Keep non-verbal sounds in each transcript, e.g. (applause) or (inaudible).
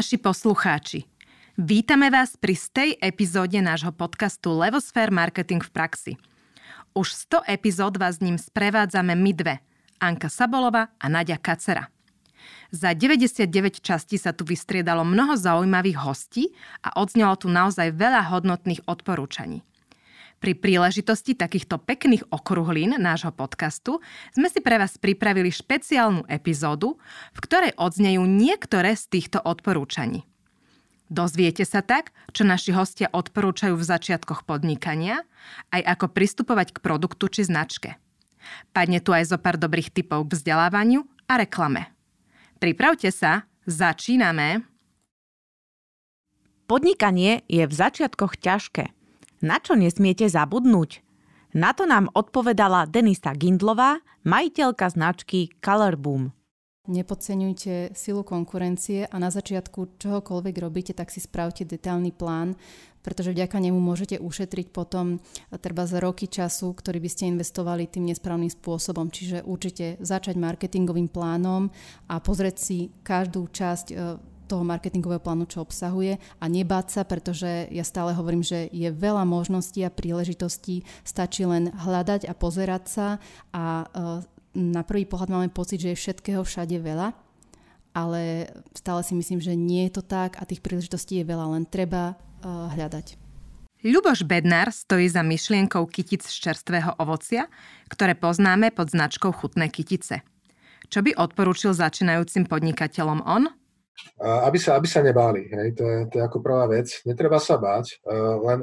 naši poslucháči. Vítame vás pri stej epizóde nášho podcastu Levosfér Marketing v praxi. Už 100 epizód vás ním sprevádzame my dve, Anka Sabolova a Nadia Kacera. Za 99 častí sa tu vystriedalo mnoho zaujímavých hostí a odznelo tu naozaj veľa hodnotných odporúčaní. Pri príležitosti takýchto pekných okruhlín nášho podcastu sme si pre vás pripravili špeciálnu epizódu, v ktorej odznejú niektoré z týchto odporúčaní. Dozviete sa tak, čo naši hostia odporúčajú v začiatkoch podnikania, aj ako pristupovať k produktu či značke. Padne tu aj zo pár dobrých typov k vzdelávaniu a reklame. Pripravte sa, začíname! Podnikanie je v začiatkoch ťažké – na čo nesmiete zabudnúť? Na to nám odpovedala Denisa Gindlová, majiteľka značky Colorboom. Nepodceňujte silu konkurencie a na začiatku čohokoľvek robíte, tak si spravte detailný plán, pretože vďaka nemu môžete ušetriť potom treba za roky času, ktorý by ste investovali tým nesprávnym spôsobom. Čiže určite začať marketingovým plánom a pozrieť si každú časť e, toho marketingového plánu, čo obsahuje a nebáť sa, pretože ja stále hovorím, že je veľa možností a príležitostí, stačí len hľadať a pozerať sa a e, na prvý pohľad máme pocit, že je všetkého všade veľa, ale stále si myslím, že nie je to tak a tých príležitostí je veľa, len treba e, hľadať. Ľuboš Bednár stojí za myšlienkou kytic z čerstvého ovocia, ktoré poznáme pod značkou chutné kytice. Čo by odporúčil začínajúcim podnikateľom on? Aby sa, aby sa nebáli. Hej? To, je, to je ako prvá vec. Netreba sa báť, len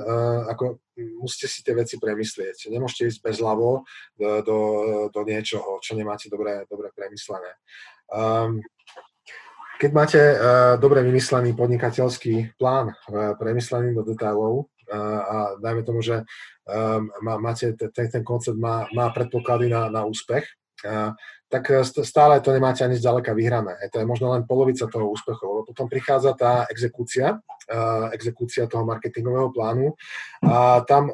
ako musíte si tie veci premyslieť. Nemôžete ísť bez hlavo do, do, do niečoho, čo nemáte dobre, dobre premyslené. Um, keď máte uh, dobre vymyslený podnikateľský plán, uh, premyslený do detailov uh, a dajme tomu, že um, má, máte ten, ten koncept má, má predpoklady na, na úspech, tak e, stále to nemáte ani zďaleka vyhrané. To je možno len polovica toho úspechu, potom prichádza tá exekúcia, e, exekúcia toho marketingového plánu a tam e,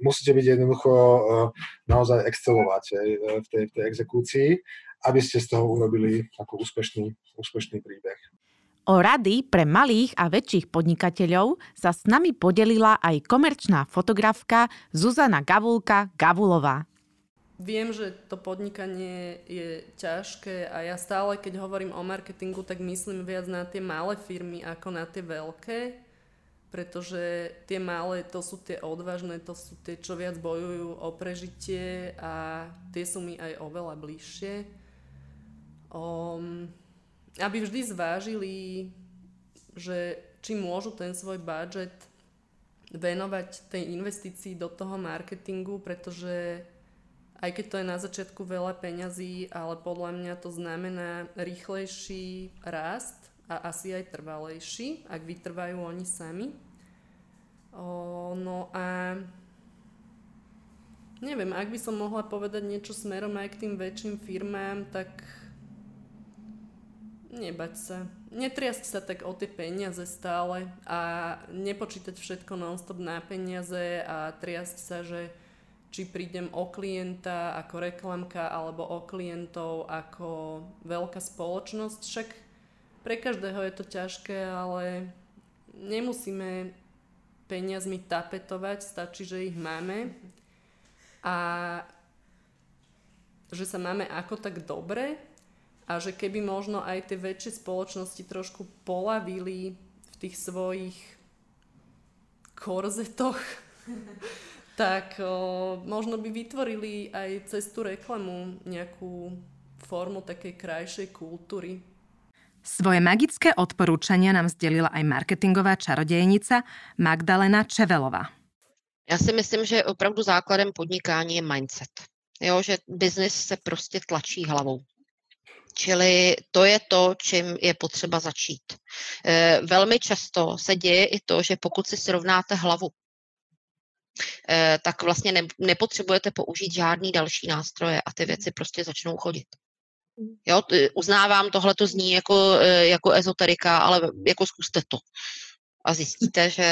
musíte byť jednoducho naozaj excelovať v tej, v tej exekúcii, aby ste z toho urobili ako úspešný, úspešný príbeh. O rady pre malých a väčších podnikateľov sa s nami podelila aj komerčná fotografka Zuzana Gavulka Gavulová. Viem, že to podnikanie je ťažké a ja stále, keď hovorím o marketingu, tak myslím viac na tie malé firmy ako na tie veľké, pretože tie malé to sú tie odvážne, to sú tie, čo viac bojujú o prežitie a tie sú mi aj oveľa bližšie. Um, aby vždy zvážili, že či môžu ten svoj budget venovať tej investícii do toho marketingu, pretože aj keď to je na začiatku veľa peňazí, ale podľa mňa to znamená rýchlejší rast a asi aj trvalejší, ak vytrvajú oni sami. O, no a neviem, ak by som mohla povedať niečo smerom aj k tým väčším firmám, tak nebať sa. Netriasť sa tak o tie peniaze stále a nepočítať všetko non-stop na peniaze a triasť sa, že či prídem o klienta ako reklamka alebo o klientov ako veľká spoločnosť. Však pre každého je to ťažké, ale nemusíme peniazmi tapetovať, stačí, že ich máme a že sa máme ako tak dobre a že keby možno aj tie väčšie spoločnosti trošku polavili v tých svojich korzetoch (laughs) tak o, možno by vytvorili aj cez tú reklamu nejakú formu takej krajšej kultúry. Svoje magické odporúčania nám zdelila aj marketingová čarodejnica Magdalena Čevelová. Já si myslím, že opravdu základem podnikání je mindset. Jo, že biznis se prostě tlačí hlavou. Čili to je to, čím je potřeba začít. E, velmi často se děje i to, že pokud si srovnáte hlavu tak vlastně ne, nepotřebujete použít žádný další nástroje a ty věci prostě začnou chodit. Mm. Jo, uznávám, tohle to zní jako, eh, jako ezoterika, ale jako zkuste to. A zjistíte, že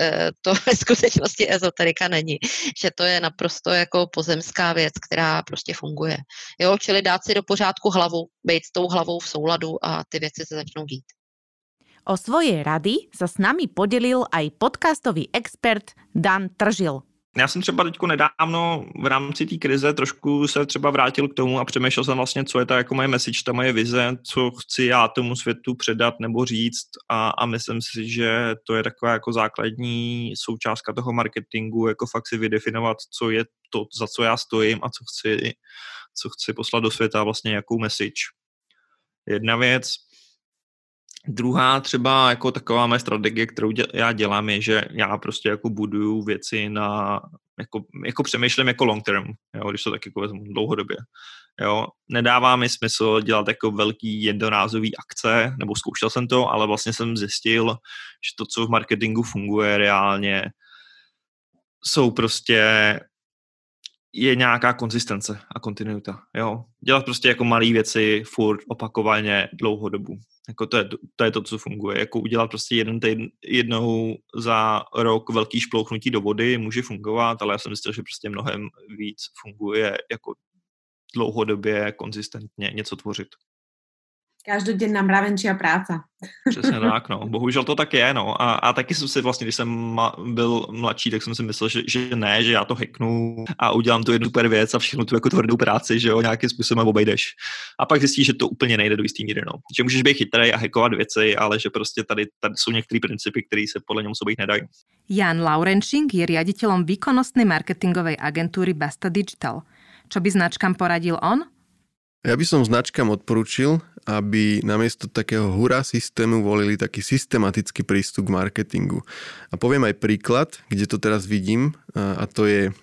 eh, to (laughs) ve skutečnosti ezoterika není. Že to je naprosto jako pozemská věc, která prostě funguje. Jo, čili dát si do pořádku hlavu, být s tou hlavou v souladu a ty věci se začnou dít. O svoje rady sa s nami podelil aj podcastový expert Dan Tržil. Já jsem třeba teď nedávno v rámci té krize trošku se třeba vrátil k tomu a přemýšlel jsem vlastně, co je ta jako moje message, ta moje vize, co chci já tomu světu předat nebo říct a, a myslím si, že to je taková jako základní součástka toho marketingu, jako fakt si vydefinovat, co je to, za co já stojím a co chci, co chci poslat do světa, vlastně jakou message. Jedna věc, Druhá třeba jako taková moje strategie, kterou děl, já dělám, je, že já prostě jako buduju věci na, jako, jako přemýšlím jako long term, jo, když to tak jako vezmu dlouhodobě. Jo. Nedává mi smysl dělat jako velký jednorázový akce, nebo zkoušel jsem to, ale vlastně jsem zjistil, že to, co v marketingu funguje reálně, jsou prostě je nějaká konzistence a kontinuita. Jo? Dělat prostě jako malé věci furt opakovaně dlouhou dobu. Jako to, je, to je to, co funguje. Jako udělat prostě jeden týden, jednou za rok velký šplouchnutí do vody může fungovat, ale já jsem myslel, že prostě mnohem víc funguje jako dlouhodobě, konzistentně něco tvořit každodenná mravenčia práca. Přesně tak, no. Bohužel to tak je, no. A, a taky jsem si vlastně, když jsem ma, byl mladší, tak jsem si myslel, že, že ne, že já to hacknu a udělám tu jednu super věc a všechno tu jako tvrdou práci, že jo, nějakým způsobem obejdeš. A pak zjistíš, že to úplně nejde do jistý míry, no. Že můžeš být chytrý a hackovat věci, ale že prostě tady, tady jsou některé principy, které se podle něm sobě nedají. Jan Laurenčink je riaditeľom výkonnostnej marketingovej agentúry Basta Digital. Čo by značkám poradil on? Ja by som značkám odporučil, aby namiesto takého hurá systému volili taký systematický prístup k marketingu. A poviem aj príklad, kde to teraz vidím, a to je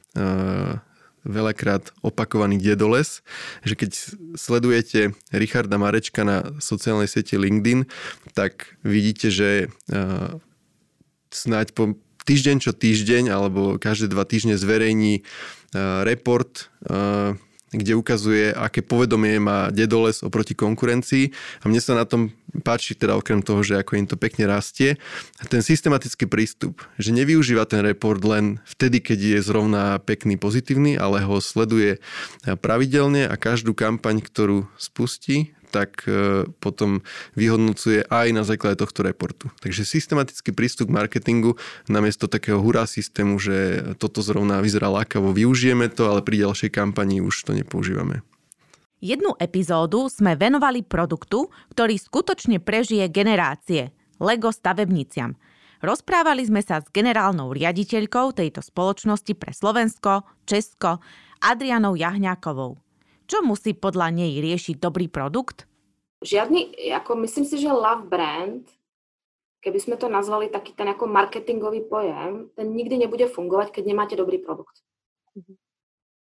veľakrát opakovaný dedoles, že keď sledujete Richarda Marečka na sociálnej siete LinkedIn, tak vidíte, že snáď po týždeň čo týždeň alebo každé dva týždne zverejní report kde ukazuje, aké povedomie má Dedoles oproti konkurencii. A mne sa na tom páči teda okrem toho, že ako im to pekne rastie, ten systematický prístup, že nevyužíva ten report len vtedy, keď je zrovna pekný, pozitívny, ale ho sleduje pravidelne a každú kampaň, ktorú spustí, tak e, potom vyhodnocuje aj na základe tohto reportu. Takže systematický prístup k marketingu namiesto takého hurá systému, že toto zrovna vyzerá lákavo, využijeme to, ale pri ďalšej kampani už to nepoužívame. Jednu epizódu sme venovali produktu, ktorý skutočne prežije generácie – Lego stavebniciam. Rozprávali sme sa s generálnou riaditeľkou tejto spoločnosti pre Slovensko, Česko, Adrianou Jahňákovou. Čo musí podľa nej riešiť dobrý produkt? Žiadny, ako myslím si, že love brand, keby sme to nazvali taký ten ako marketingový pojem, ten nikdy nebude fungovať, keď nemáte dobrý produkt. Mhm.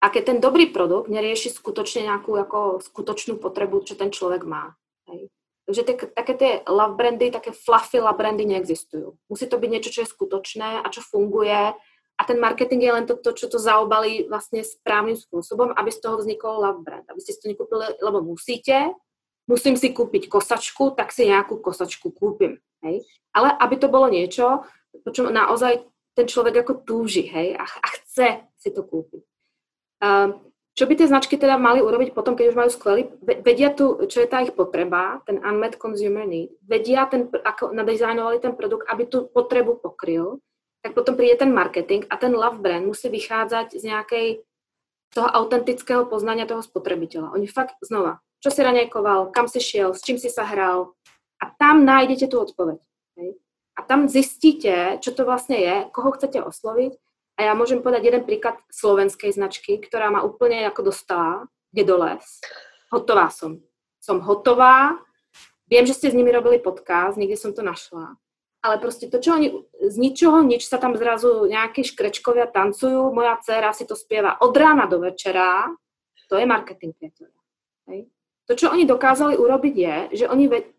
A keď ten dobrý produkt nerieši skutočne nejakú ako skutočnú potrebu, čo ten človek má. Hej. Takže tie, také tie love brandy, také fluffy love brandy neexistujú. Musí to byť niečo, čo je skutočné a čo funguje a ten marketing je len to, to, čo to zaobalí vlastne správnym spôsobom, aby z toho vznikol love brand. Aby ste si to nekúpili, lebo musíte, musím si kúpiť kosačku, tak si nejakú kosačku kúpim. Hej? Ale aby to bolo niečo, po čom naozaj ten človek ako túži hej? A, a chce si to kúpiť. Um, čo by tie značky teda mali urobiť potom, keď už majú skvelý, vedia tu, čo je tá ich potreba, ten unmet consumer need, vedia, ten, ako nadizajnovali ten produkt, aby tu potrebu pokryl, tak potom príde ten marketing a ten love brand musí vychádzať z nejakej toho autentického poznania toho spotrebiteľa. Oni fakt znova, čo si raňajkoval, kam si šiel, s čím si sa hral a tam nájdete tú odpoveď. Hej? A tam zistíte, čo to vlastne je, koho chcete osloviť a ja môžem povedať jeden príklad slovenskej značky, ktorá ma úplne ako dostala, kde do les. Hotová som. Som hotová, viem, že ste s nimi robili podcast, niekde som to našla ale proste to, čo oni, z ničoho nič sa tam zrazu nejakí škrečkovia tancujú, moja dcera si to spieva od rána do večera, to je marketing. Hej. To, čo oni dokázali urobiť je, že oni, ve,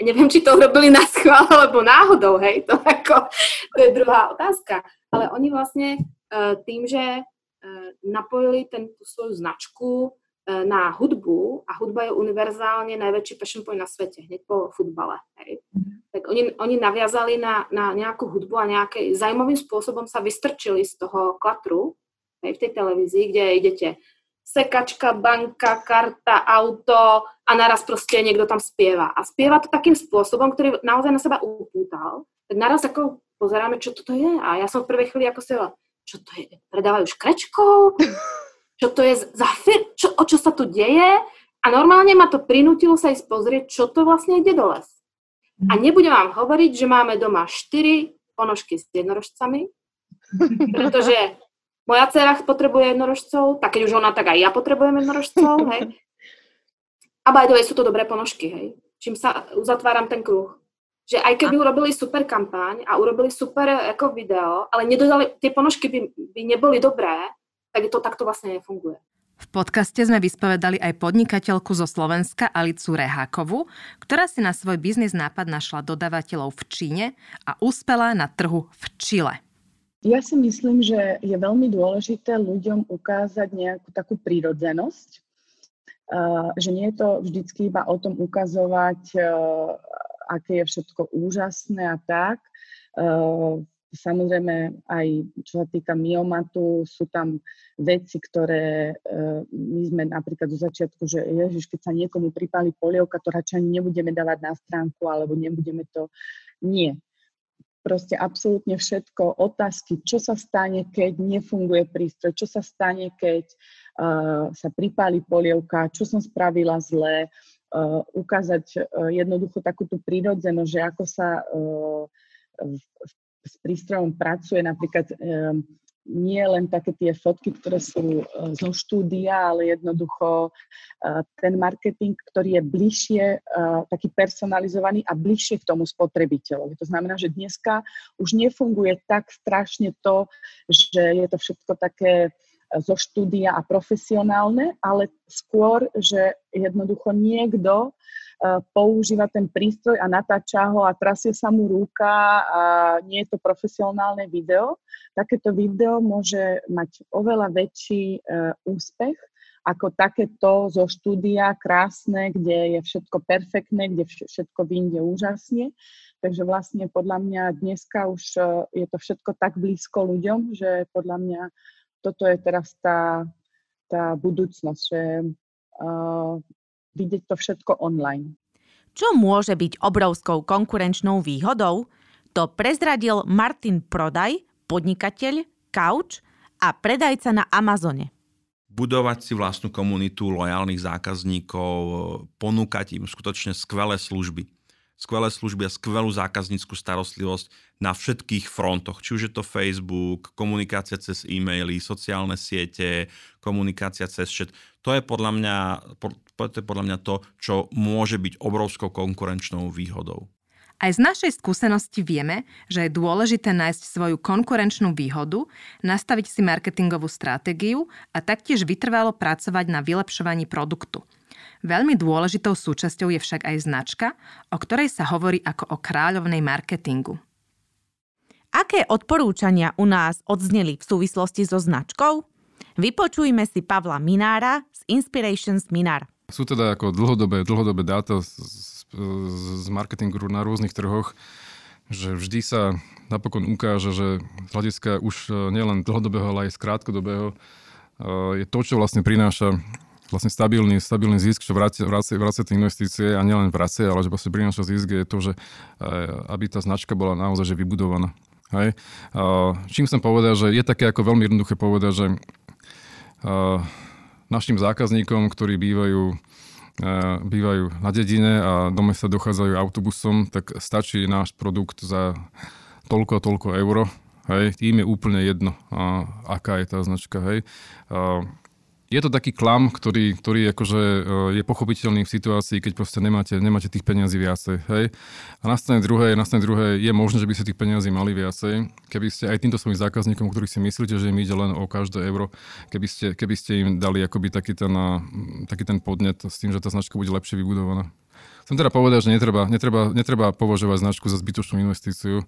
neviem, či to urobili na schvál, alebo náhodou, hej, to, ako, to je druhá otázka, ale oni vlastne uh, tým, že uh, napojili ten, tú svoju značku na hudbu a hudba je univerzálne najväčší passion point na svete, hneď po futbale, hej. Mm tak oni, oni naviazali na, na nejakú hudbu a nejaký zaujímavým spôsobom sa vystrčili z toho klatru hej, v tej televízii, kde idete sekačka, banka, karta, auto a naraz proste niekto tam spieva. A spieva to takým spôsobom, ktorý naozaj na seba upútal. Tak naraz ako pozeráme, čo toto je. A ja som v prvej chvíli ako si čo to je, predávajú škrečkov? (laughs) Čo to je za fir- čo, o čo sa tu deje? A normálne ma to prinútilo sa ísť pozrieť, čo to vlastne je dedoles. A mhm. nebudem vám hovoriť, že máme doma 4 ponožky s jednorožcami, (laughs) pretože moja dcera potrebuje jednorožcov, tak keď už ona, tak aj ja potrebujem jednorožcov, hej. A by the way, sú to dobré ponožky, hej. Čím sa uzatváram ten kruh. Že aj keby urobili super kampaň a urobili super ako video, ale nedodali, tie ponožky by, by neboli dobré, tak to takto vlastne nefunguje. V podcaste sme vyspovedali aj podnikateľku zo Slovenska Alicu Rehákovu, ktorá si na svoj biznis nápad našla dodávateľov v Číne a uspela na trhu v Čile. Ja si myslím, že je veľmi dôležité ľuďom ukázať nejakú takú prírodzenosť, že nie je to vždycky iba o tom ukazovať, aké je všetko úžasné a tak. Samozrejme, aj čo sa týka myomatu, sú tam veci, ktoré my sme napríklad zo začiatku, že ježiš, keď sa niekomu pripáli polievka, to radšej ani nebudeme dávať na stránku, alebo nebudeme to... Nie. Proste absolútne všetko, otázky, čo sa stane, keď nefunguje prístroj, čo sa stane, keď uh, sa pripáli polievka, čo som spravila zle, uh, ukázať uh, jednoducho takú tú prírodzenosť, že ako sa uh, v, s prístrojom pracuje, napríklad um, nie len také tie fotky, ktoré sú e, zo štúdia, ale jednoducho e, ten marketing, ktorý je bližšie, e, taký personalizovaný a bližšie k tomu spotrebiteľovi. To znamená, že dneska už nefunguje tak strašne to, že je to všetko také zo štúdia a profesionálne, ale skôr, že jednoducho niekto Eh, používa ten prístroj a natáča ho a trasie sa mu ruka a nie je to profesionálne video, takéto video môže mať oveľa väčší uh, úspech ako takéto zo štúdia krásne, kde je všetko perfektné, kde všetko vyjde úžasne. Takže vlastne podľa mňa dneska už uh, je to všetko tak blízko ľuďom, že podľa mňa toto je teraz tá, tá budúcnosť, že uh, vidieť to všetko online. Čo môže byť obrovskou konkurenčnou výhodou? To prezradil Martin Prodaj, podnikateľ, couch a predajca na Amazone budovať si vlastnú komunitu lojálnych zákazníkov, ponúkať im skutočne skvelé služby skvelé služby a skvelú zákazníckú starostlivosť na všetkých frontoch. Či už je to Facebook, komunikácia cez e-maily, sociálne siete, komunikácia cez chat. To je podľa mňa, to, je podľa mňa to, čo môže byť obrovskou konkurenčnou výhodou. Aj z našej skúsenosti vieme, že je dôležité nájsť svoju konkurenčnú výhodu, nastaviť si marketingovú stratégiu a taktiež vytrvalo pracovať na vylepšovaní produktu – Veľmi dôležitou súčasťou je však aj značka, o ktorej sa hovorí ako o kráľovnej marketingu. Aké odporúčania u nás odzneli v súvislosti so značkou? Vypočujme si Pavla Minára z Inspirations Minar. Sú teda ako dlhodobé, dlhodobé dáta z, z, z marketingu na rôznych trhoch, že vždy sa napokon ukáže, že z hľadiska už e, nielen dlhodobého, ale aj z krátkodobého e, je to, čo vlastne prináša vlastne stabilný, stabilný zisk, vracia, vracia, vracia tie investície a nielen vracia, ale že vlastne prináša zisk je to, že eh, aby tá značka bola naozaj že vybudovaná. Hej. Čím som povedal, že je také ako veľmi jednoduché povedať, že eh, našim zákazníkom, ktorí bývajú eh, bývajú na dedine a do mesta dochádzajú autobusom, tak stačí náš produkt za toľko a toľko euro. Hej, tým je úplne jedno, a, aká je tá značka. Hej. A, je to taký klam, ktorý, ktorý akože e, je pochopiteľný v situácii, keď proste nemáte, nemáte tých peniazí viacej. Hej? A na strane druhej, na strane druhej je možné, že by ste tých peniazí mali viacej, keby ste aj týmto svojim zákazníkom, ktorých si myslíte, že im ide len o každé euro, keby ste, keby ste im dali akoby taký ten, taký ten podnet s tým, že tá značka bude lepšie vybudovaná. Chcem teda povedať, že netreba, netreba, netreba považovať značku za zbytočnú investíciu.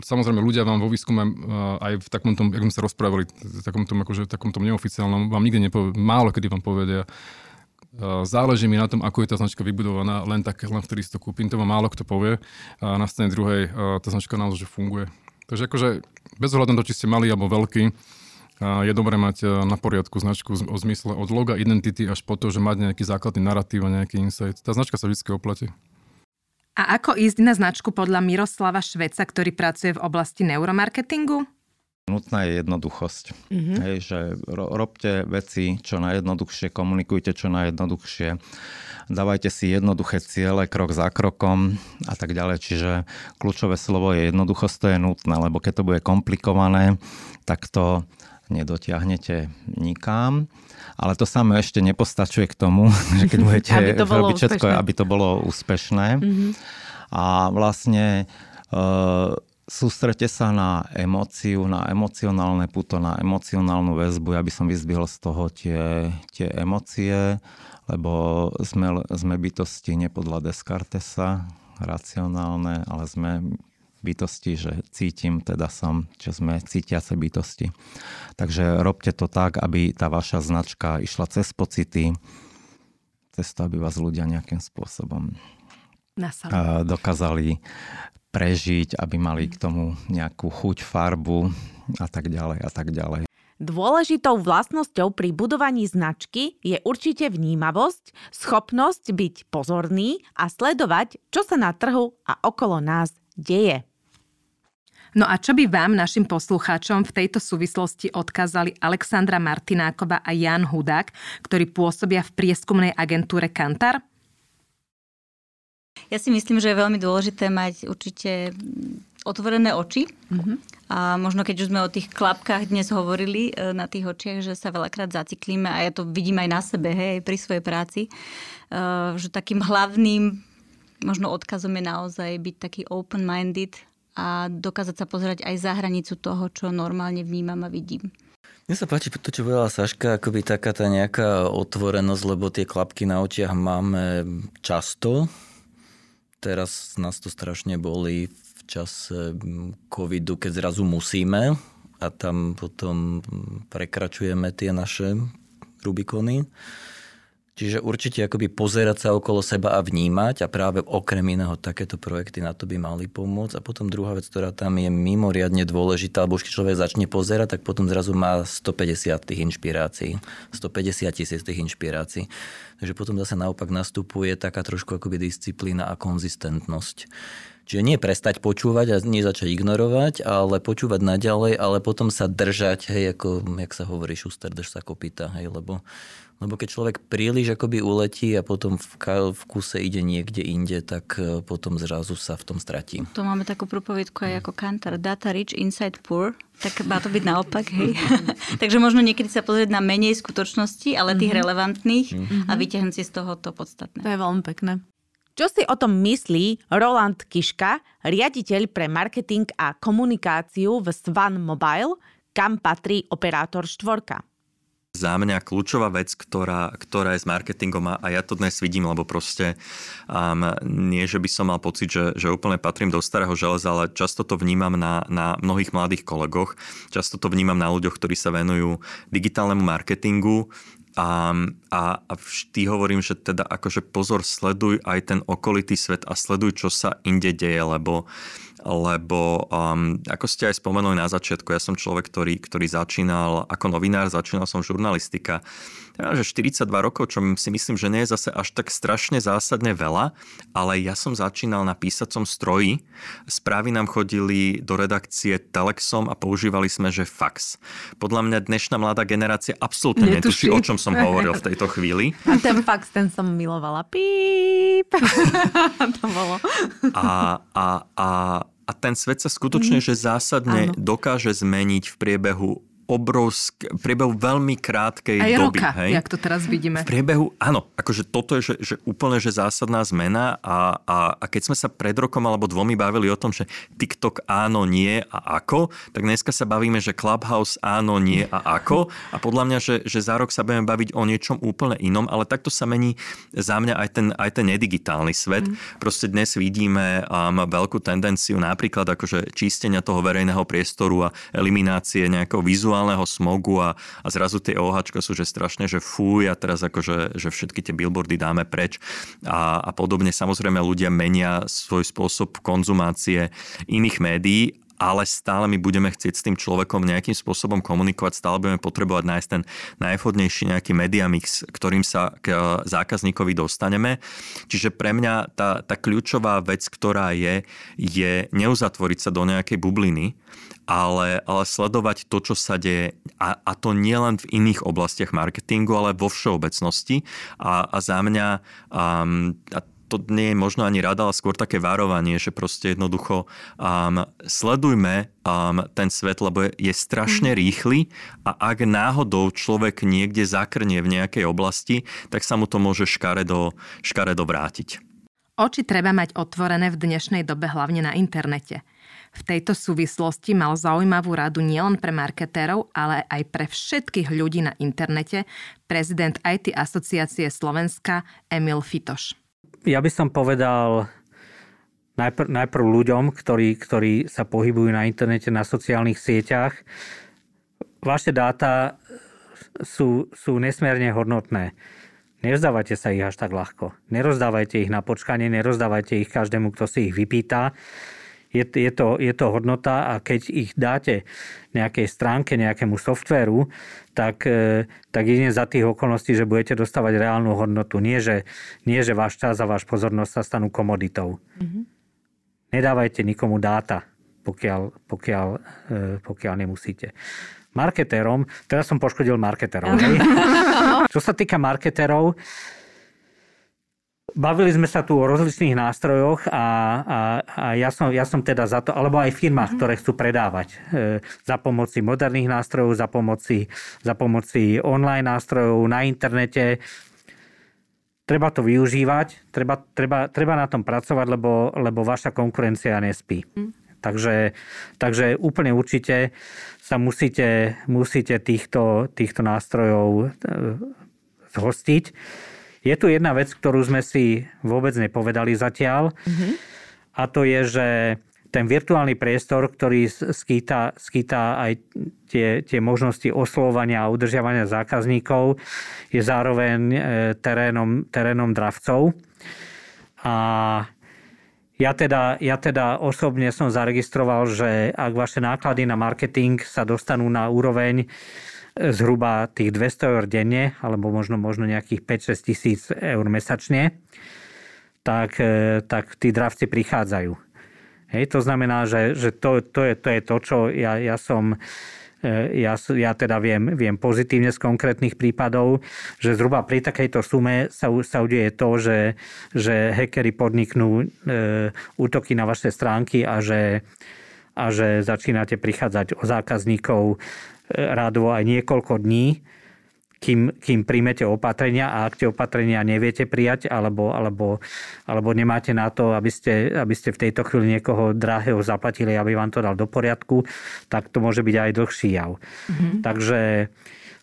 Samozrejme, ľudia vám vo výskume aj v takom tom, ako sme sa rozprávali, v takom tom, akože, takom neoficiálnom, vám nikdy nepovie, málo kedy vám povedia, záleží mi na tom, ako je tá značka vybudovaná, len tak, len vtedy si to kúpim, to vám málo kto povie. A na strane druhej tá značka naozaj funguje. Takže akože bez ohľadu na to, či ste mali alebo veľký, a je dobré mať na poriadku značku o zmysle od loga, identity až po to, že mať nejaký základný narratív a nejaký insight. Tá značka sa vždy oplatí. A ako ísť na značku podľa Miroslava Šveca, ktorý pracuje v oblasti neuromarketingu? Nutná je jednoduchosť. Mm-hmm. Hej, že ro- robte veci čo najjednoduchšie, komunikujte čo najjednoduchšie, dávajte si jednoduché ciele krok za krokom a tak ďalej. Čiže kľúčové slovo je jednoduchosť, to je nutné, lebo keď to bude komplikované, tak to nedotiahnete nikam. Ale to samé ešte nepostačuje k tomu, (laughs) že keď budete aby to robiť všetko, aby to bolo úspešné. Mm-hmm. A vlastne e, sústrete sa na emóciu, na emocionálne puto, na emocionálnu väzbu. Ja by som vyzbihol z toho tie, tie emócie, lebo sme, sme bytosti nepodľa Descartesa, racionálne, ale sme bytosti, že cítim, teda som, že sme cítiace bytosti. Takže robte to tak, aby tá vaša značka išla cez pocity, cez to, aby vás ľudia nejakým spôsobom Nasali. dokázali prežiť, aby mali k tomu nejakú chuť, farbu a tak ďalej a tak ďalej. Dôležitou vlastnosťou pri budovaní značky je určite vnímavosť, schopnosť byť pozorný a sledovať, čo sa na trhu a okolo nás deje. No a čo by vám, našim poslucháčom, v tejto súvislosti odkázali Alexandra Martináková a Jan Hudák, ktorí pôsobia v prieskumnej agentúre Kantar? Ja si myslím, že je veľmi dôležité mať určite otvorené oči. Mm-hmm. A možno keď už sme o tých klapkách dnes hovorili e, na tých očiach, že sa veľakrát zaciklíme a ja to vidím aj na sebe, hej, pri svojej práci, e, že takým hlavným možno odkazom je naozaj byť taký open-minded a dokázať sa pozerať aj za hranicu toho, čo normálne vnímam a vidím. Mne sa páči to, čo povedala Saška, akoby taká tá nejaká otvorenosť, lebo tie klapky na očiach máme často. Teraz nás to strašne boli v čase covidu, keď zrazu musíme a tam potom prekračujeme tie naše Rubikony. Čiže určite akoby pozerať sa okolo seba a vnímať a práve okrem iného takéto projekty na to by mali pomôcť. A potom druhá vec, ktorá tam je mimoriadne dôležitá, lebo už keď človek začne pozerať, tak potom zrazu má 150 tých inšpirácií, 150 tisíc tých inšpirácií. Takže potom zase naopak nastupuje taká trošku akoby disciplína a konzistentnosť. Čiže nie prestať počúvať a nie začať ignorovať, ale počúvať naďalej, ale potom sa držať, hej, ako, jak sa hovorí, šuster, drž sa kopita, hej, lebo lebo keď človek príliš akoby uletí a potom v, v kuse ide niekde inde, tak e, potom zrazu sa v tom stratí. To máme takú propovedku aj ako kantar. Data rich, inside poor. Tak má to byť naopak, hej. (laughs) Takže možno niekedy sa pozrieť na menej skutočnosti, ale tých mm-hmm. relevantných mm-hmm. a vyťahnuť si z toho to podstatné. To je veľmi pekné. Čo si o tom myslí Roland Kiška, riaditeľ pre marketing a komunikáciu v Svan Mobile, kam patrí operátor štvorka? Za mňa kľúčová vec, ktorá, ktorá je s marketingom a, ja to dnes vidím, lebo proste um, nie, že by som mal pocit, že, že úplne patrím do starého železa, ale často to vnímam na, na mnohých mladých kolegoch, často to vnímam na ľuďoch, ktorí sa venujú digitálnemu marketingu. A, a, a vždy hovorím, že teda akože pozor, sleduj aj ten okolitý svet a sleduj, čo sa inde deje, lebo lebo um, ako ste aj spomenuli na začiatku, ja som človek, ktorý, ktorý začínal ako novinár, začínal som žurnalistika že 42 rokov, čo si myslím, že nie je zase až tak strašne zásadne veľa, ale ja som začínal na písacom stroji. Správy nám chodili do redakcie Telexom a používali sme, že fax. Podľa mňa dnešná mladá generácia absolútne netuší, o čom som hovoril v tejto chvíli. (laughs) A ten fax, ten som milovala. Píp. (laughs) to bolo. A, a, a a ten svet sa skutočne, mm. že zásadne Áno. dokáže zmeniť v priebehu obrovské, v priebehu veľmi krátkej Aj doby. roka, hej? jak to teraz vidíme. V priebehu, áno, akože toto je že, že úplne že zásadná zmena a, a, a keď sme sa pred rokom alebo dvomi bavili o tom, že TikTok áno, nie a ako, tak dneska sa bavíme, že Clubhouse áno, nie a ako a podľa mňa, že, že za rok sa budeme baviť o niečom úplne inom, ale takto sa mení za mňa aj ten, aj ten nedigitálny svet. Mm. Proste dnes vidíme um, veľkú tendenciu napríklad akože čistenia toho verejného priestoru a eliminácie nejakého vizuálneho vizuálneho smogu a, a zrazu tie OH sú že strašne, že fúj a teraz akože že všetky tie billboardy dáme preč a, a podobne. Samozrejme ľudia menia svoj spôsob konzumácie iných médií ale stále my budeme chcieť s tým človekom nejakým spôsobom komunikovať, stále budeme potrebovať nájsť ten najvhodnejší nejaký media mix, ktorým sa k zákazníkovi dostaneme. Čiže pre mňa tá, tá kľúčová vec, ktorá je, je neuzatvoriť sa do nejakej bubliny, ale, ale sledovať to, čo sa deje a, a to nielen v iných oblastiach marketingu, ale vo všeobecnosti a, a za mňa um, a to nie je možno ani rada, ale skôr také varovanie, že proste jednoducho um, sledujme um, ten svet, lebo je, je strašne mm. rýchly a ak náhodou človek niekde zakrnie v nejakej oblasti, tak sa mu to môže škaredo, škaredo vrátiť. Oči treba mať otvorené v dnešnej dobe hlavne na internete. V tejto súvislosti mal zaujímavú radu nielen pre marketérov, ale aj pre všetkých ľudí na internete prezident IT asociácie Slovenska Emil Fitoš. Ja by som povedal najpr- najprv ľuďom, ktorí, ktorí sa pohybujú na internete, na sociálnych sieťach. Vaše dáta sú, sú nesmierne hodnotné. Nerozdávajte sa ich až tak ľahko. Nerozdávajte ich na počkanie, nerozdávajte ich každému, kto si ich vypýta je, je, to, je to hodnota a keď ich dáte nejakej stránke, nejakému softvéru, tak, e, tak jedine za tých okolností, že budete dostávať reálnu hodnotu. Nie že, nie, že váš čas a váš pozornosť sa stanú komoditou. Mm-hmm. Nedávajte nikomu dáta, pokiaľ, pokiaľ, e, pokiaľ nemusíte marketérom, teraz som poškodil marketerov. (laughs) Čo sa týka marketerov, Bavili sme sa tu o rozličných nástrojoch a, a, a ja, som, ja som teda za to, alebo aj firmách, mm-hmm. ktoré chcú predávať e, za pomoci moderných nástrojov, za pomoci, za pomoci online nástrojov na internete. Treba to využívať, treba, treba, treba na tom pracovať, lebo, lebo vaša konkurencia nespí. Mm. Takže, takže úplne určite sa musíte, musíte týchto, týchto nástrojov e, zhostiť. Je tu jedna vec, ktorú sme si vôbec nepovedali zatiaľ. Mm-hmm. A to je, že ten virtuálny priestor, ktorý skýta, skýta aj tie, tie možnosti oslovania a udržiavania zákazníkov, je zároveň e, terénom, terénom dravcov. A ja teda, ja teda osobne som zaregistroval, že ak vaše náklady na marketing sa dostanú na úroveň zhruba tých 200 eur denne, alebo možno, možno nejakých 5-6 tisíc eur mesačne, tak, e, tak tí dravci prichádzajú. Hej, to znamená, že, že to, to, je, to je to, čo ja, ja som e, ja, ja teda viem, viem pozitívne z konkrétnych prípadov, že zhruba pri takejto sume sa, sa udeje to, že, že hackery podniknú e, útoky na vaše stránky a že, a že začínate prichádzať o zákazníkov rádovo aj niekoľko dní, kým, kým príjmete opatrenia a ak tie opatrenia neviete prijať alebo, alebo, alebo nemáte na to, aby ste, aby ste v tejto chvíli niekoho drahého zaplatili, aby vám to dal do poriadku, tak to môže byť aj dlhší jav. Mm-hmm. Takže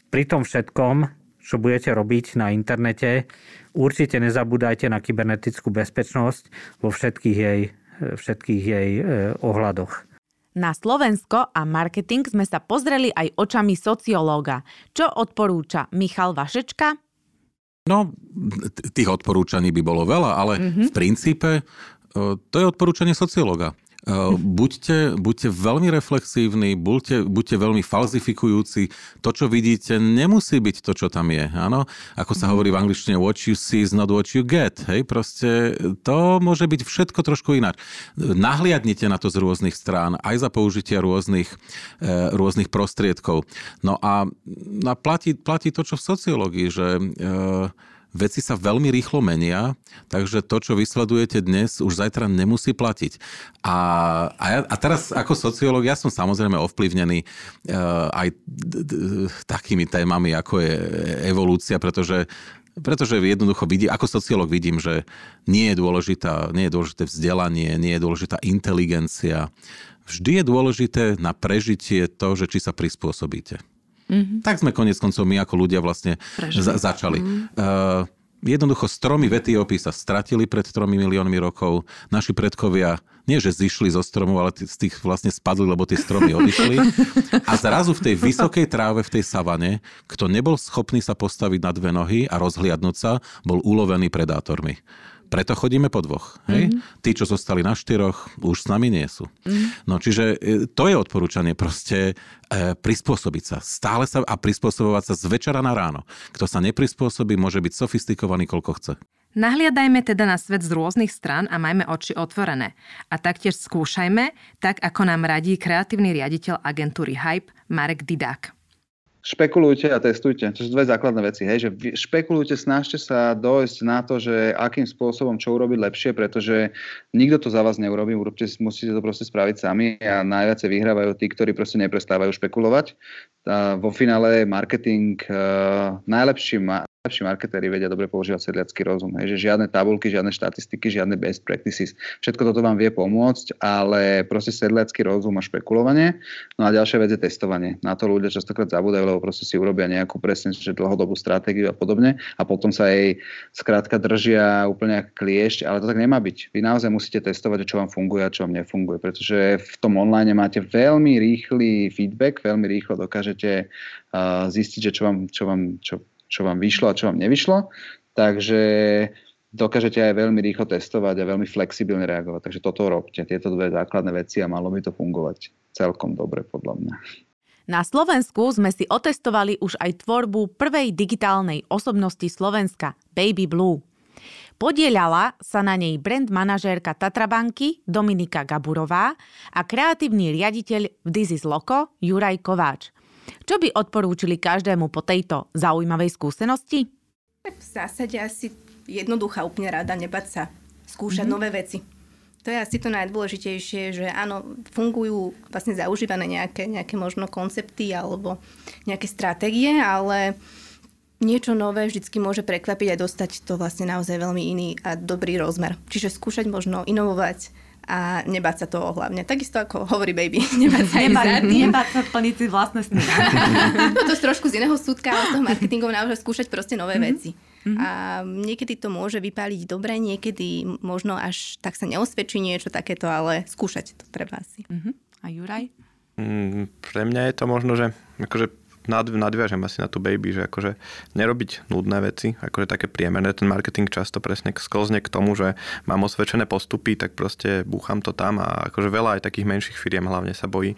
pri tom všetkom, čo budete robiť na internete, určite nezabúdajte na kybernetickú bezpečnosť vo všetkých jej, všetkých jej eh, ohľadoch. Na Slovensko a marketing sme sa pozreli aj očami sociológa. Čo odporúča Michal Vašečka? No, tých odporúčaní by bolo veľa, ale mm-hmm. v princípe e, to je odporúčanie sociológa. Eh, buďte, buďte veľmi reflexívni, buďte, buďte veľmi falzifikujúci. To, čo vidíte, nemusí byť to, čo tam je. Áno? Ako sa hovorí v angličtine, what you see is not what you get. Hej? Proste to môže byť všetko trošku ináč. Nahliadnite na to z rôznych strán, aj za použitia rôznych, e, rôznych prostriedkov. No a, a platí, platí to, čo v sociológii, že veci sa veľmi rýchlo menia, takže to, čo vysledujete dnes, už zajtra nemusí platiť. A, a, ja, a teraz ako sociológ, ja som samozrejme ovplyvnený uh, aj d- d- takými témami, ako je evolúcia, pretože pretože jednoducho vidím, ako sociológ vidím, že nie je, dôležitá, nie je dôležité vzdelanie, nie je dôležitá inteligencia. Vždy je dôležité na prežitie to, že či sa prispôsobíte. Mm-hmm. Tak sme konec koncov my ako ľudia vlastne za- začali. Mm-hmm. Uh, jednoducho stromy v Etiópii sa stratili pred tromi miliónmi rokov. Naši predkovia nie, že zišli zo stromu, ale z tých vlastne spadli, lebo tie stromy odišli. A zrazu v tej vysokej tráve, v tej savane, kto nebol schopný sa postaviť na dve nohy a rozhliadnúť sa, bol ulovený predátormi preto chodíme po dvoch. Hej? Mm-hmm. Tí, čo zostali na štyroch, už s nami nie sú. Mm-hmm. No čiže e, to je odporúčanie proste e, prispôsobiť sa. Stále sa a prispôsobovať sa z večera na ráno. Kto sa neprispôsobí, môže byť sofistikovaný, koľko chce. Nahliadajme teda na svet z rôznych strán a majme oči otvorené. A taktiež skúšajme, tak ako nám radí kreatívny riaditeľ agentúry Hype Marek Didák špekulujte a testujte. To sú dve základné veci. Hej, že špekulujte, snažte sa dojsť na to, že akým spôsobom čo urobiť lepšie, pretože nikto to za vás neurobí, urobte, musíte to proste spraviť sami a najviac vyhrávajú tí, ktorí proste neprestávajú špekulovať. A vo finále marketing uh, najlepší, lepší marketéri vedia dobre používať sedliacký rozum. Hej, že žiadne tabulky, žiadne štatistiky, žiadne best practices. Všetko toto vám vie pomôcť, ale proste sedliacký rozum a špekulovanie. No a ďalšia vec je testovanie. Na to ľudia častokrát zabúdajú, lebo proste si urobia nejakú presne že dlhodobú stratégiu a podobne a potom sa jej skrátka držia úplne ako kliešť, ale to tak nemá byť. Vy naozaj musíte testovať, čo vám funguje a čo vám nefunguje, pretože v tom online máte veľmi rýchly feedback, veľmi rýchlo dokážete uh, zistiť, že čo vám, čo vám čo čo vám vyšlo a čo vám nevyšlo. Takže dokážete aj veľmi rýchlo testovať a veľmi flexibilne reagovať. Takže toto robte, tieto dve základné veci a malo by to fungovať celkom dobre podľa mňa. Na Slovensku sme si otestovali už aj tvorbu prvej digitálnej osobnosti Slovenska, Baby Blue. Podielala sa na nej brand manažérka Tatrabanky Dominika Gaburová a kreatívny riaditeľ v This is Loco Juraj Kováč. Čo by odporúčili každému po tejto zaujímavej skúsenosti? V zásade asi jednoduchá, úplne rada, nebať sa skúšať mm-hmm. nové veci. To je asi to najdôležitejšie, že áno, fungujú vlastne zaužívané nejaké, nejaké možno koncepty alebo nejaké stratégie, ale niečo nové vždycky môže prekvapiť a dostať to vlastne naozaj veľmi iný a dobrý rozmer. Čiže skúšať možno inovovať, a nebáť sa toho hlavne. Takisto ako hovorí baby, (laughs) nebáť sa nebáť, (laughs) nebáť sa plniť si vlastné sny. (laughs) no to je trošku z iného súdka, ale z toho marketingu naozaj skúšať proste nové mm-hmm. veci. Mm-hmm. A niekedy to môže vypáliť dobre, niekedy možno až tak sa neosvedčí niečo takéto, ale skúšať to treba asi. Mm-hmm. A Juraj? Mm, pre mňa je to možno, že akože nad, nadviažem asi na tú baby, že akože nerobiť nudné veci, akože také priemerné. Ten marketing často presne sklzne k tomu, že mám osvedčené postupy, tak proste búcham to tam a akože veľa aj takých menších firiem hlavne sa bojí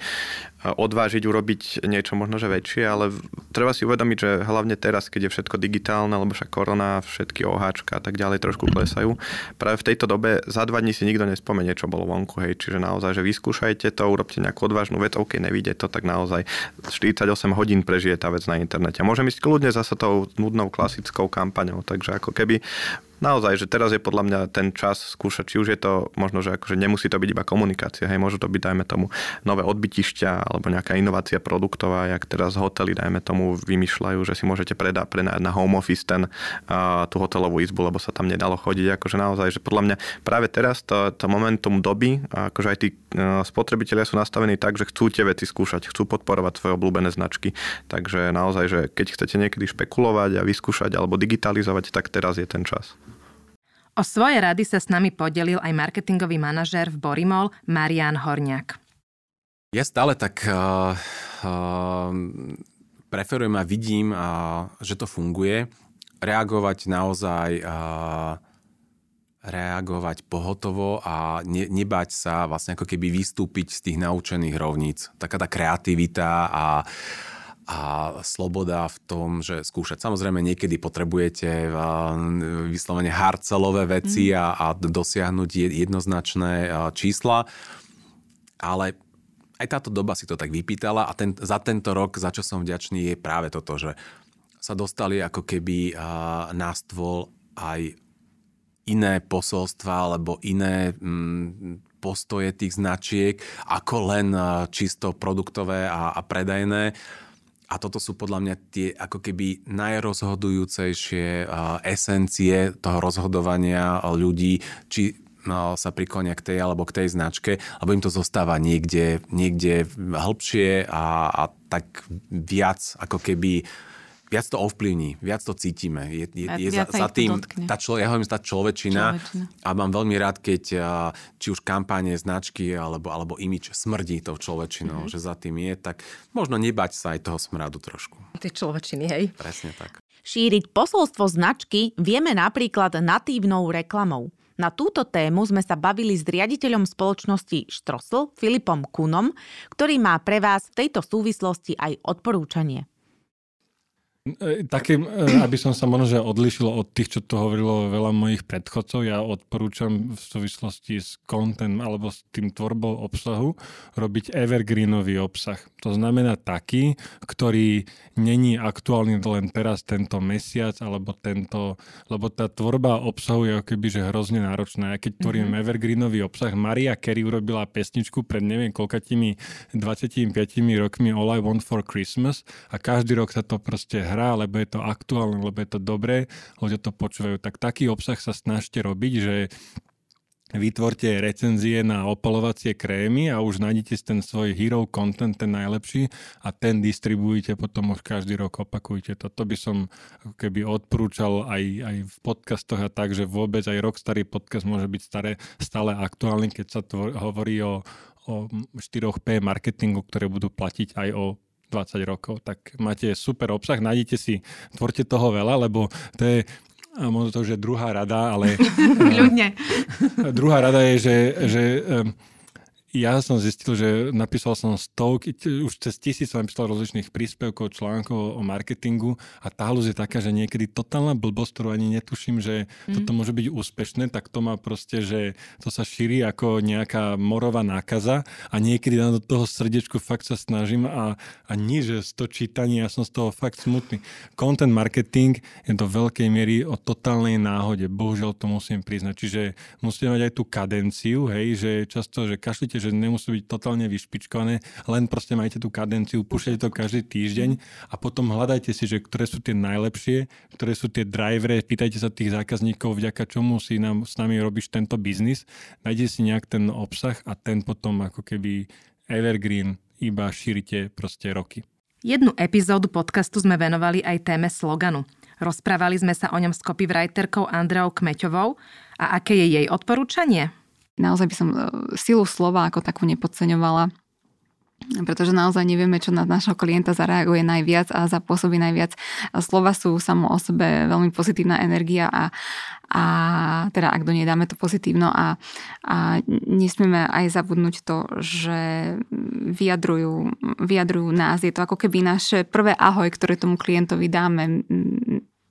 odvážiť urobiť niečo možno, že väčšie, ale treba si uvedomiť, že hlavne teraz, keď je všetko digitálne, lebo však korona, všetky oháčka a tak ďalej trošku klesajú, práve v tejto dobe za dva dní si nikto nespomenie, čo bolo vonku, hej, čiže naozaj, že vyskúšajte to, urobte nejakú odvážnu vec, OK, nevidie to, tak naozaj 48 hodín prežije tá vec na internete. Môžem ísť kľudne zase tou nudnou klasickou kampaňou, takže ako keby naozaj, že teraz je podľa mňa ten čas skúšať, či už je to možno, že akože nemusí to byť iba komunikácia, hej, môžu to byť, dajme tomu, nové odbytišťa alebo nejaká inovácia produktová, jak teraz hotely, dajme tomu, vymýšľajú, že si môžete predať pre na, home office ten, uh, tú hotelovú izbu, lebo sa tam nedalo chodiť. Akože naozaj, že podľa mňa práve teraz to, to momentum doby, akože aj tí uh, spotrebitelia sú nastavení tak, že chcú tie veci skúšať, chcú podporovať svoje obľúbené značky. Takže naozaj, že keď chcete niekedy špekulovať a vyskúšať alebo digitalizovať, tak teraz je ten čas. O svoje rady sa s nami podelil aj marketingový manažér v Borimol Marian Horniak. Ja stále tak uh, uh, preferujem a vidím, uh, že to funguje. Reagovať naozaj uh, reagovať pohotovo a ne, nebať sa vlastne ako keby vystúpiť z tých naučených rovníc. Taká tá kreativita a uh, a sloboda v tom, že skúšať. Samozrejme, niekedy potrebujete vyslovene hardcelové veci mm. a, a dosiahnuť jednoznačné čísla, ale aj táto doba si to tak vypýtala a ten, za tento rok, za čo som vďačný, je práve toto, že sa dostali ako keby na stôl aj iné posolstva alebo iné mm, postoje tých značiek ako len čisto produktové a, a predajné a toto sú podľa mňa tie ako keby najrozhodujúcejšie esencie toho rozhodovania ľudí, či no, sa priklonia k tej alebo k tej značke, alebo im to zostáva niekde, niekde hĺbšie a, a tak viac ako keby viac to ovplyvní, viac to cítime. Je, je, je za, za tým tá, člo, ja hovorím, tá človečina, človečina a mám veľmi rád, keď či už kampáne, značky alebo, alebo imič smrdí tou človečinou, mm-hmm. že za tým je, tak možno nebať sa aj toho smradu trošku. Ty človečiny, hej? Presne tak. Šíriť posolstvo značky vieme napríklad natívnou reklamou. Na túto tému sme sa bavili s riaditeľom spoločnosti Štrosl, Filipom Kunom, ktorý má pre vás v tejto súvislosti aj odporúčanie. E, také, e, aby som sa možno odlišil od tých, čo to hovorilo veľa mojich predchodcov, ja odporúčam v súvislosti s content alebo s tým tvorbou obsahu robiť evergreenový obsah. To znamená taký, ktorý není aktuálny len teraz tento mesiac alebo tento, lebo tá tvorba obsahu je keby že hrozne náročná. Ja keď tvorím mm-hmm. evergreenový obsah, Maria Carey urobila pesničku pred neviem koľkatými 25 rokmi All I Want for Christmas a každý rok sa to proste hrá, lebo je to aktuálne, lebo je to dobré, ľudia to počúvajú. Tak taký obsah sa snažte robiť, že vytvorte recenzie na opalovacie krémy a už nájdete ten svoj hero content, ten najlepší a ten distribuujte potom už každý rok opakujte. Toto by som keby odporúčal aj, aj v podcastoch a tak, že vôbec aj rok starý podcast môže byť staré, stále aktuálny, keď sa tvor, hovorí o, o 4P marketingu, ktoré budú platiť aj o 20 rokov, tak máte super obsah, nájdete si, tvorte toho veľa, lebo to je a možno to už je druhá rada, ale... (laughs) Ľudne. druhá rada je, že, že ja som zistil, že napísal som stovky, už cez tisíc som napísal rozličných príspevkov, článkov o marketingu a tá je taká, že niekedy totálna blbosť, ktorú ani netuším, že mm. toto môže byť úspešné, tak to má proste, že to sa šíri ako nejaká morová nákaza a niekedy na do toho srdiečku fakt sa snažím a, a nič, že z toho čítania ja som z toho fakt smutný. Content marketing je do veľkej miery o totálnej náhode, bohužiaľ to musím priznať. Čiže musíte mať aj tú kadenciu, hej, že často, že kašlite že nemusí byť totálne vyšpičkované, len proste majte tú kadenciu, púšťajte to každý týždeň a potom hľadajte si, že ktoré sú tie najlepšie, ktoré sú tie drivery, pýtajte sa tých zákazníkov, vďaka čomu si nám, s nami robíš tento biznis, nájdete si nejak ten obsah a ten potom ako keby evergreen iba šírite proste roky. Jednu epizódu podcastu sme venovali aj téme sloganu. Rozprávali sme sa o ňom s copywriterkou Andreou Kmeťovou a aké je jej odporúčanie? Naozaj by som e, silu slova ako takú nepodceňovala pretože naozaj nevieme, čo na našho klienta zareaguje najviac a zapôsobí najviac. Slova sú samo o sebe veľmi pozitívna energia a, a teda ak do nej dáme to pozitívno a, a nesmieme aj zabudnúť to, že vyjadrujú, vyjadrujú nás. Je to ako keby naše prvé ahoj, ktoré tomu klientovi dáme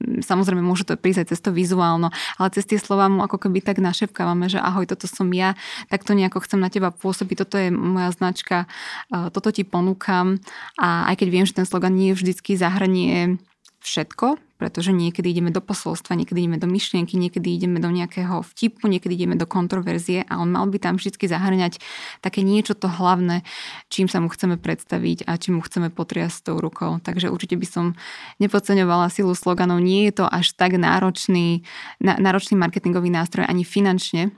samozrejme môže to prísť aj cez to vizuálno, ale cez tie slova mu ako keby tak našepkávame, že ahoj, toto som ja, tak to nejako chcem na teba pôsobiť, toto je moja značka, toto ti ponúkam. A aj keď viem, že ten slogan nie vždycky zahrnie všetko, pretože niekedy ideme do posolstva, niekedy ideme do myšlienky, niekedy ideme do nejakého vtipu, niekedy ideme do kontroverzie a on mal by tam vždy zahrňať také niečo to hlavné, čím sa mu chceme predstaviť a čím mu chceme potriasť tou rukou. Takže určite by som nepodceňovala silu sloganov. Nie je to až tak náročný, náročný marketingový nástroj ani finančne.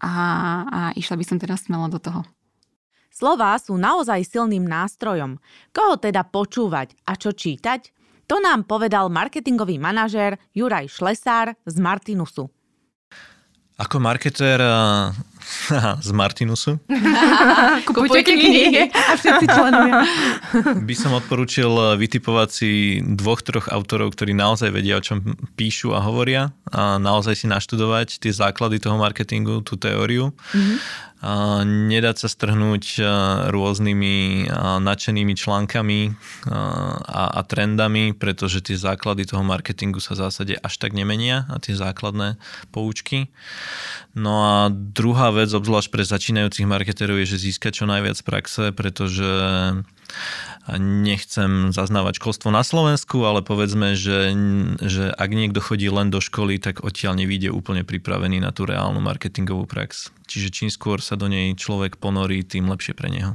A, a išla by som teraz smelo do toho. Slová sú naozaj silným nástrojom. Koho teda počúvať a čo čítať? To nám povedal marketingový manažér Juraj Šlesár z Martinusu. Ako marketér (laughs) z Martinusu (laughs) Kupujte knihy a všetci členovia. (laughs) by som odporúčil vytipovať si dvoch, troch autorov, ktorí naozaj vedia, o čom píšu a hovoria a naozaj si naštudovať tie základy toho marketingu, tú teóriu. Mm-hmm nedať sa strhnúť rôznymi nadšenými článkami a, a trendami, pretože tie základy toho marketingu sa v zásade až tak nemenia a tie základné poučky. No a druhá vec, obzvlášť pre začínajúcich marketerov, je, že získať čo najviac praxe, pretože nechcem zaznávať školstvo na Slovensku, ale povedzme, že, že ak niekto chodí len do školy, tak odtiaľ nevíde úplne pripravený na tú reálnu marketingovú prax. Čiže čím skôr sa do nej človek ponorí, tým lepšie pre neho.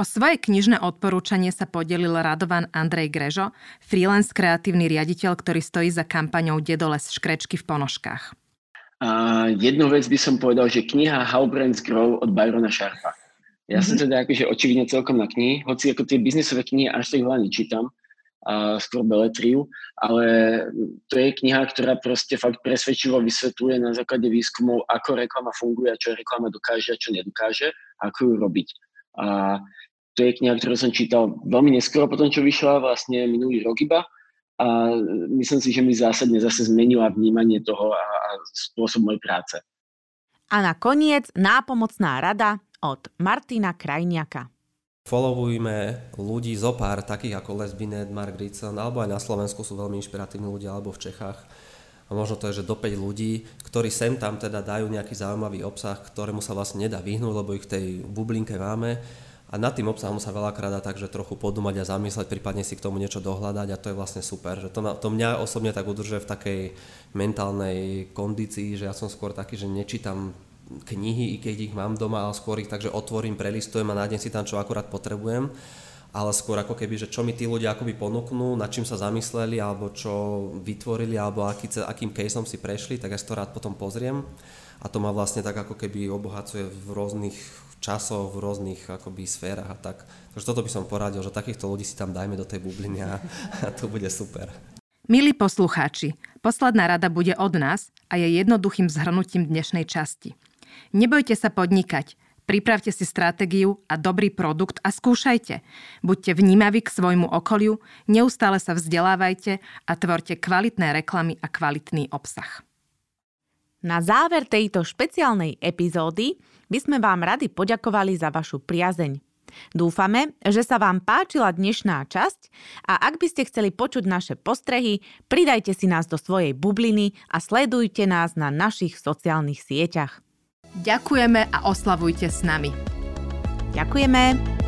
O svoje knižné odporúčanie sa podelil Radovan Andrej Grežo, freelance kreatívny riaditeľ, ktorý stojí za kampaňou Dedoles škrečky v ponožkách. A jednu vec by som povedal, že kniha How Brands Grow od Byrona Sharpa. Ja mm-hmm. som teda akože očividne celkom na knihy, hoci ako tie biznisové knihy až tak veľa nečítam, a skôr beletriu, ale to je kniha, ktorá proste fakt presvedčivo vysvetľuje na základe výskumov, ako reklama funguje a čo reklama dokáže a čo nedokáže ako ju robiť. A to je kniha, ktorú som čítal veľmi neskoro potom, čo vyšla, vlastne minulý rok iba. A myslím si, že mi zásadne zase zmenila vnímanie toho a, a spôsob mojej práce. A nakoniec nápomocná rada od Martina Krajniaka. Followujme ľudí zo pár, takých ako Les Binet, Mark Ritson, alebo aj na Slovensku sú veľmi inšpiratívni ľudia, alebo v Čechách. A možno to je, že do 5 ľudí, ktorí sem tam teda dajú nejaký zaujímavý obsah, ktorému sa vlastne nedá vyhnúť, lebo ich v tej bublinke máme a nad tým obsahom sa veľakrát dá takže trochu podumať a zamysleť, prípadne si k tomu niečo dohľadať a to je vlastne super. Že to, to mňa osobne tak udržuje v takej mentálnej kondícii, že ja som skôr taký, že nečítam knihy, i keď ich mám doma, ale skôr ich takže otvorím, prelistujem a nájdem si tam, čo akurát potrebujem ale skôr ako keby, že čo mi tí ľudia akoby ponúknú, nad čím sa zamysleli, alebo čo vytvorili, alebo aký, akým caseom si prešli, tak ja si to rád potom pozriem a to ma vlastne tak ako keby obohacuje v rôznych časov v rôznych akoby sférach a tak. Takže toto by som poradil, že takýchto ľudí si tam dajme do tej bubliny a, a to bude super. Milí poslucháči, posledná rada bude od nás a je jednoduchým zhrnutím dnešnej časti. Nebojte sa podnikať, pripravte si stratégiu a dobrý produkt a skúšajte. Buďte vnímaví k svojmu okoliu, neustále sa vzdelávajte a tvorte kvalitné reklamy a kvalitný obsah. Na záver tejto špeciálnej epizódy by sme vám radi poďakovali za vašu priazeň. Dúfame, že sa vám páčila dnešná časť a ak by ste chceli počuť naše postrehy, pridajte si nás do svojej bubliny a sledujte nás na našich sociálnych sieťach. Ďakujeme a oslavujte s nami. Ďakujeme.